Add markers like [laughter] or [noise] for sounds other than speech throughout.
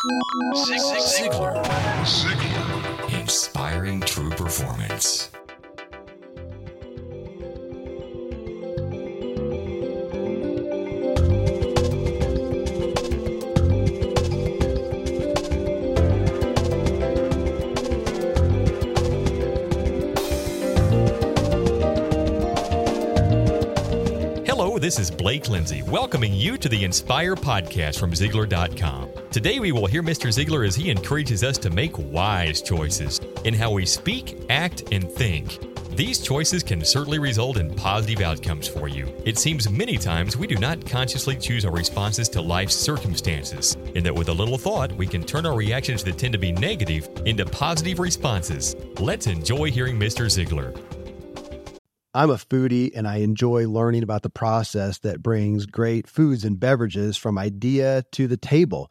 Ziglar. Ziglar. Inspiring true performance. Hello, this is Blake Lindsay, welcoming you to the Inspire podcast from Ziglar.com. Today, we will hear Mr. Ziglar as he encourages us to make wise choices in how we speak, act, and think. These choices can certainly result in positive outcomes for you. It seems many times we do not consciously choose our responses to life's circumstances, and that with a little thought, we can turn our reactions that tend to be negative into positive responses. Let's enjoy hearing Mr. Ziglar. I'm a foodie and I enjoy learning about the process that brings great foods and beverages from idea to the table.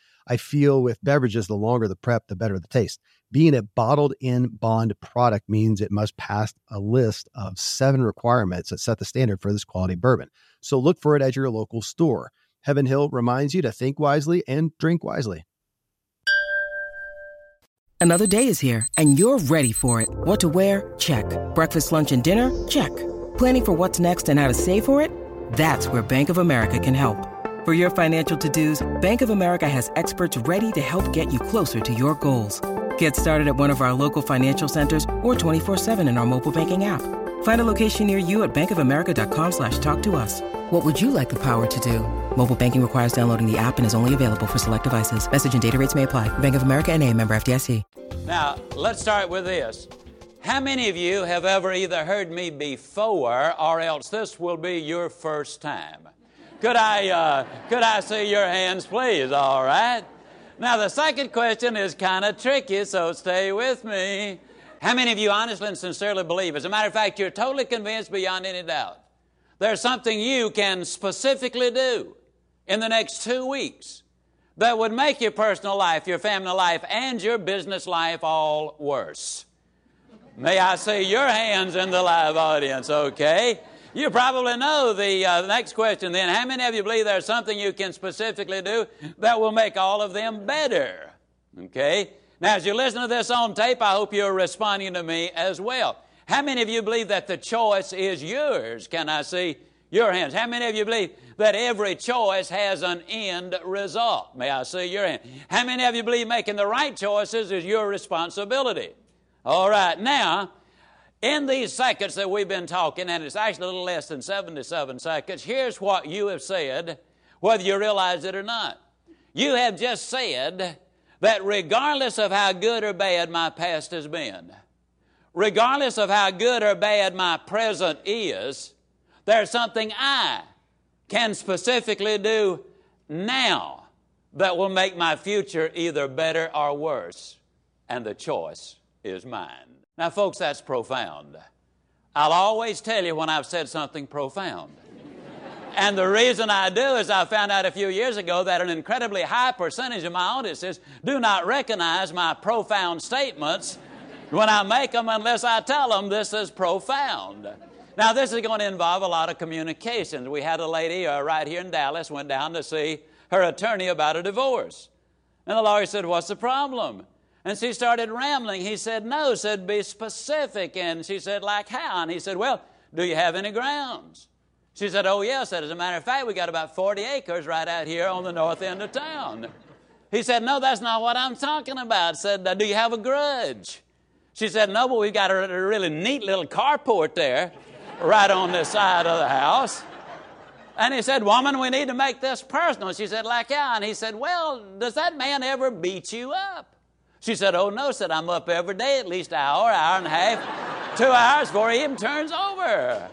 I feel with beverages, the longer the prep, the better the taste. Being a bottled in bond product means it must pass a list of seven requirements that set the standard for this quality bourbon. So look for it at your local store. Heaven Hill reminds you to think wisely and drink wisely. Another day is here, and you're ready for it. What to wear? Check. Breakfast, lunch, and dinner? Check. Planning for what's next and how to save for it? That's where Bank of America can help. For your financial to dos, Bank of America has experts ready to help get you closer to your goals. Get started at one of our local financial centers or 24-7 in our mobile banking app. Find a location near you at bankofamerica.com slash talk to us. What would you like the power to do? Mobile banking requires downloading the app and is only available for select devices. Message and data rates may apply. Bank of America and a member FDIC. Now, let's start with this. How many of you have ever either heard me before or else this will be your first time? Could I, uh, could I see your hands, please? All right. Now, the second question is kind of tricky, so stay with me. How many of you honestly and sincerely believe? As a matter of fact, you're totally convinced beyond any doubt. There's something you can specifically do in the next two weeks that would make your personal life, your family life, and your business life all worse. May I see your hands in the live audience, okay? You probably know the, uh, next question then. How many of you believe there's something you can specifically do that will make all of them better? Okay? Now, as you listen to this on tape, I hope you're responding to me as well. How many of you believe that the choice is yours? Can I see your hands? How many of you believe that every choice has an end result? May I see your hand? How many of you believe making the right choices is your responsibility? All right, now, in these seconds that we've been talking, and it's actually a little less than 77 seconds, here's what you have said, whether you realize it or not. You have just said that regardless of how good or bad my past has been, regardless of how good or bad my present is, there's something I can specifically do now that will make my future either better or worse. And the choice is mine. Now, folks, that's profound. I'll always tell you when I've said something profound. and the reason I do is I found out a few years ago that an incredibly high percentage of my audiences do not recognize my profound statements when I make them unless I tell them this is profound. Now, this is going to involve a lot of communications. We had a lady uh, right here in Dallas went down to see her attorney about a divorce. And the lawyer said, What's the problem? And she started rambling. He said, No, said, be specific. And she said, Like how? And he said, Well, do you have any grounds? She said, Oh, yes. Said, As a matter of fact, we got about 40 acres right out here on the north end of town. He said, No, that's not what I'm talking about. Said, Do you have a grudge? She said, No, but we've got a, really neat little carport there right on this side of the house. And he said, Woman, we need to make this personal. She said, Like how? And he said, Well, does that man ever beat you up? She said, Oh, no, said I'm up every day, at least an hour, hour and a half. two hours before he even turns over.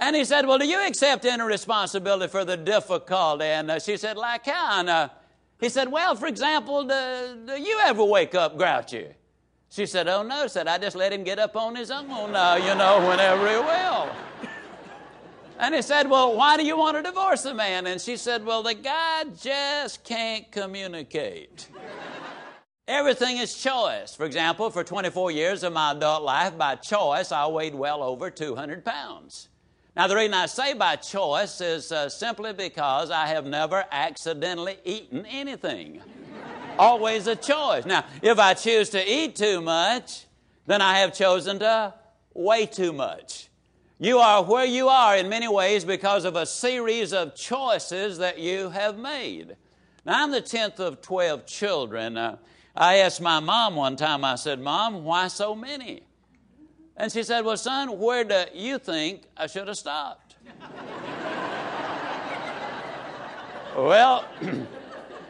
And he said, Well, do you accept any responsibility for the difficulty? And uh, she said, Like how? And uh, he said, Well, for example, do, do, you ever wake up grouchy? She said, Oh, no. Said, I just let him get up on his own, uh, you know, whenever he will. And he said, Well, why do you want to divorce the man? And she said, Well, the guy just can't communicate. Everything is choice. For example, for 24 years of my adult life, by choice, I weighed well over 200 pounds. Now, the reason I say by choice is uh, simply because I have never accidentally eaten anything. [laughs] Always a choice. Now, if I choose to eat too much, then I have chosen to weigh too much. You are where you are in many ways because of a series of choices that you have made. Now, I'm the 10th of 12 children. Uh, I asked my mom one time, I said, Mom, why so many? And she said, Well, son, where do you think I should have stopped? [laughs] well, [clears throat]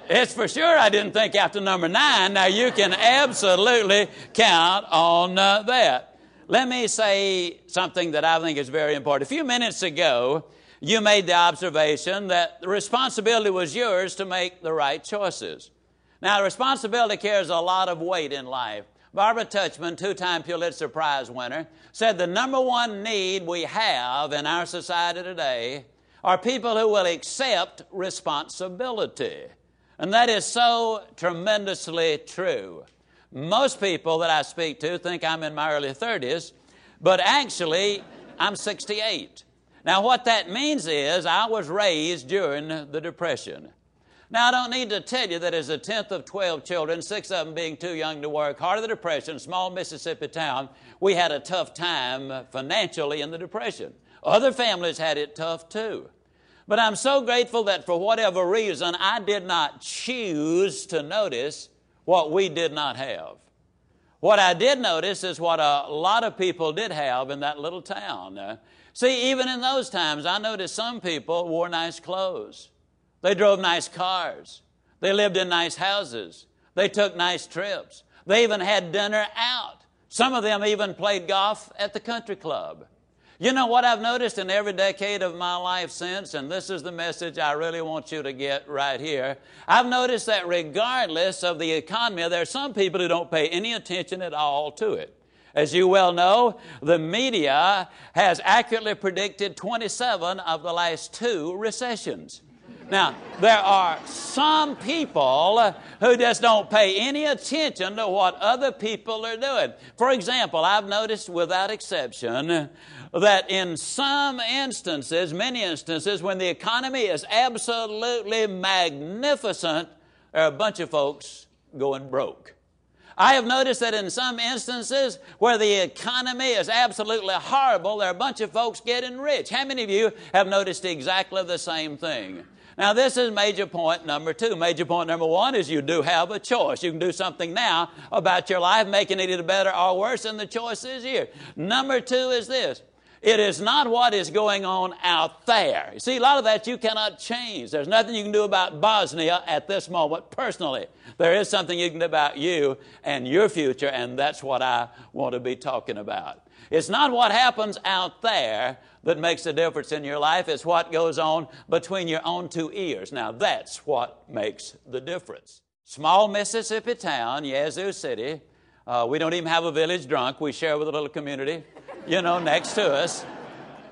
it's for sure I didn't think after number nine. Now, you can absolutely count on uh, that. Let me say something that I think is very important. A few minutes ago, you made the observation that the responsibility was yours to make the right choices. Now, responsibility carries a lot of weight in life. Barbara Tuchman, two time Pulitzer Prize winner, said the number one need we have in our society today are people who will accept responsibility. And that is so tremendously true. Most people that I speak to think I'm in my early 30s, but actually, I'm 68. Now, what that means is I was raised during the Depression. Now, I don't need to tell you that as a tenth of 12 children, six of them being too young to work, heart of the Depression, small Mississippi town, we had a tough time financially in the Depression. Other families had it tough too. But I'm so grateful that for whatever reason, I did not choose to notice what we did not have. What I did notice is what a lot of people did have in that little town. See, even in those times, I noticed some people wore nice clothes. They drove nice cars. They lived in nice houses. They took nice trips. They even had dinner out. Some of them even played golf at the country club. You know what I've noticed in every decade of my life since, and this is the message I really want you to get right here. I've noticed that regardless of the economy, there are some people who don't pay any attention at all to it. As you well know, the media has accurately predicted 27 of the last two recessions. Now, there are some people who just don't pay any attention to what other people are doing. For example, I've noticed without exception that in some instances, many instances, when the economy is absolutely magnificent, there are a bunch of folks going broke. I have noticed that in some instances where the economy is absolutely horrible, there are a bunch of folks getting rich. How many of you have noticed exactly the same thing? Now, this is major point number two. Major point number one is you do have a choice. You can do something now about your life, making it either better or worse, and the choice is here. Number two is this it is not what is going on out there. You see, a lot of that you cannot change. There's nothing you can do about Bosnia at this moment personally. There is something you can do about you and your future, and that's what I want to be talking about. It's not what happens out there that makes a difference in your life, it's what goes on between your own two ears. Now, that's what makes the difference. Small Mississippi town, Yazoo City. Uh, we don't even have a village drunk. We share with a little community, you know, next to us.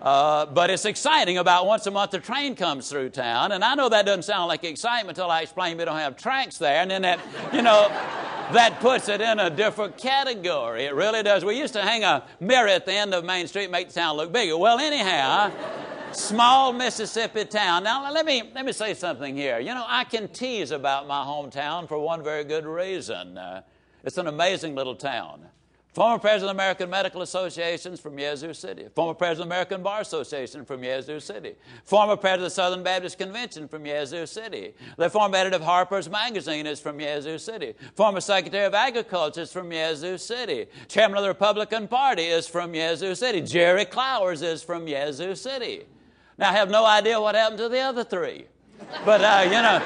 Uh, but it's exciting. About once a month, a train comes through town, and I know that doesn't sound like excitement until I explain we don't have tracks there, and then that, you know, that puts it in a different category. It really does. We used to hang a mirror at the end of Main Street, make the town look bigger. Well, anyhow, small Mississippi town. Now, let me let me say something here. You know, I can tease about my hometown for one very good reason. Uh, it's an amazing little town. Former President of American Medical Association from Yazoo City. Former President of American Bar Association from Yazoo City. Former President of the Southern Baptist Convention from Yazoo City. The former editor of Harper's Magazine is from Yazoo City. Former Secretary of Agriculture is from Yazoo City. Chairman of the Republican Party is from Yazoo City. Jerry Clowers is from Yazoo City. Now, I have no idea what happened to the other three. But, uh, you know,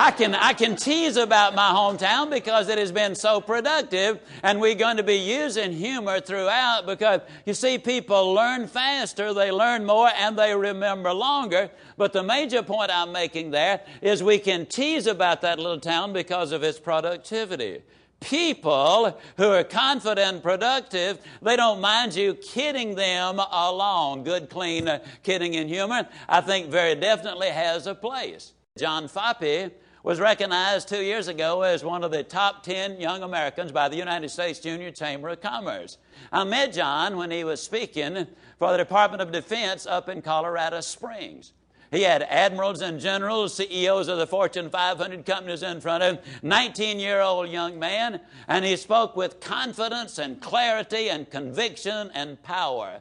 I can, I can tease about my hometown because it has been so productive, and we're going to be using humor throughout because you see, people learn faster, they learn more, and they remember longer. But the major point I'm making there is we can tease about that little town because of its productivity people who are confident and productive, they don't mind you kidding them along. Good, clean uh, kidding and humor, I think very definitely has a place. John Foppe was recognized two years ago as one of the top 10 young Americans by the United States Junior Chamber of Commerce. I met John when he was speaking for the Department of Defense up in Colorado Springs. He had admirals and generals, CEOs of the Fortune 500 companies in front of him, 19 year old young man, and he spoke with confidence and clarity and conviction and power.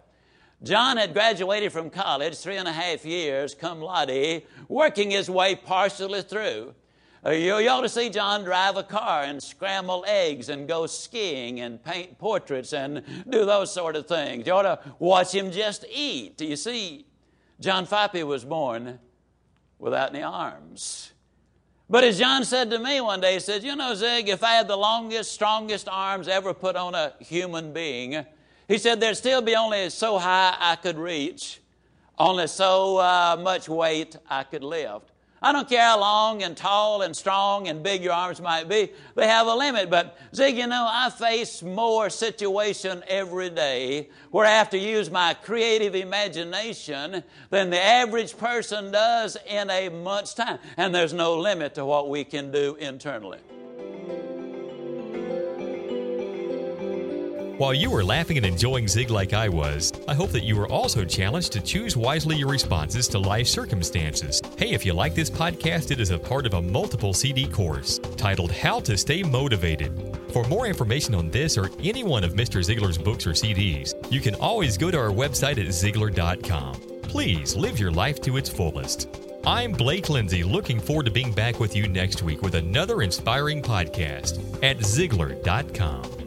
John had graduated from college three and a half years, cum laude, working his way partially through. Uh, you, you ought to see John drive a car and scramble eggs and go skiing and paint portraits and do those sort of things. You ought to watch him just eat. You see, John Foppe was born without any arms. But as John said to me one day, he said, You know, Zig, if I had the longest, strongest arms ever put on a human being, he said, there'd still be only so high I could reach, only so uh, much weight I could lift. I don't care how long and tall and strong and big your arms might be, they have a limit. But, Zig, you know, I face more situation every day where I have to use my creative imagination than the average person does in a month's time. And there's no limit to what we can do internally. While you were laughing and enjoying Zig like I was, I hope that you were also challenged to choose wisely your responses to life circumstances. Hey, if you like this podcast, it is a part of a multiple CD course titled How to Stay Motivated. For more information on this or any one of Mr. Ziglar's books or CDs, you can always go to our website at Ziglar.com. Please live your life to its fullest. I'm Blake Lindsay, looking forward to being back with you next week with another inspiring podcast at Ziglar.com.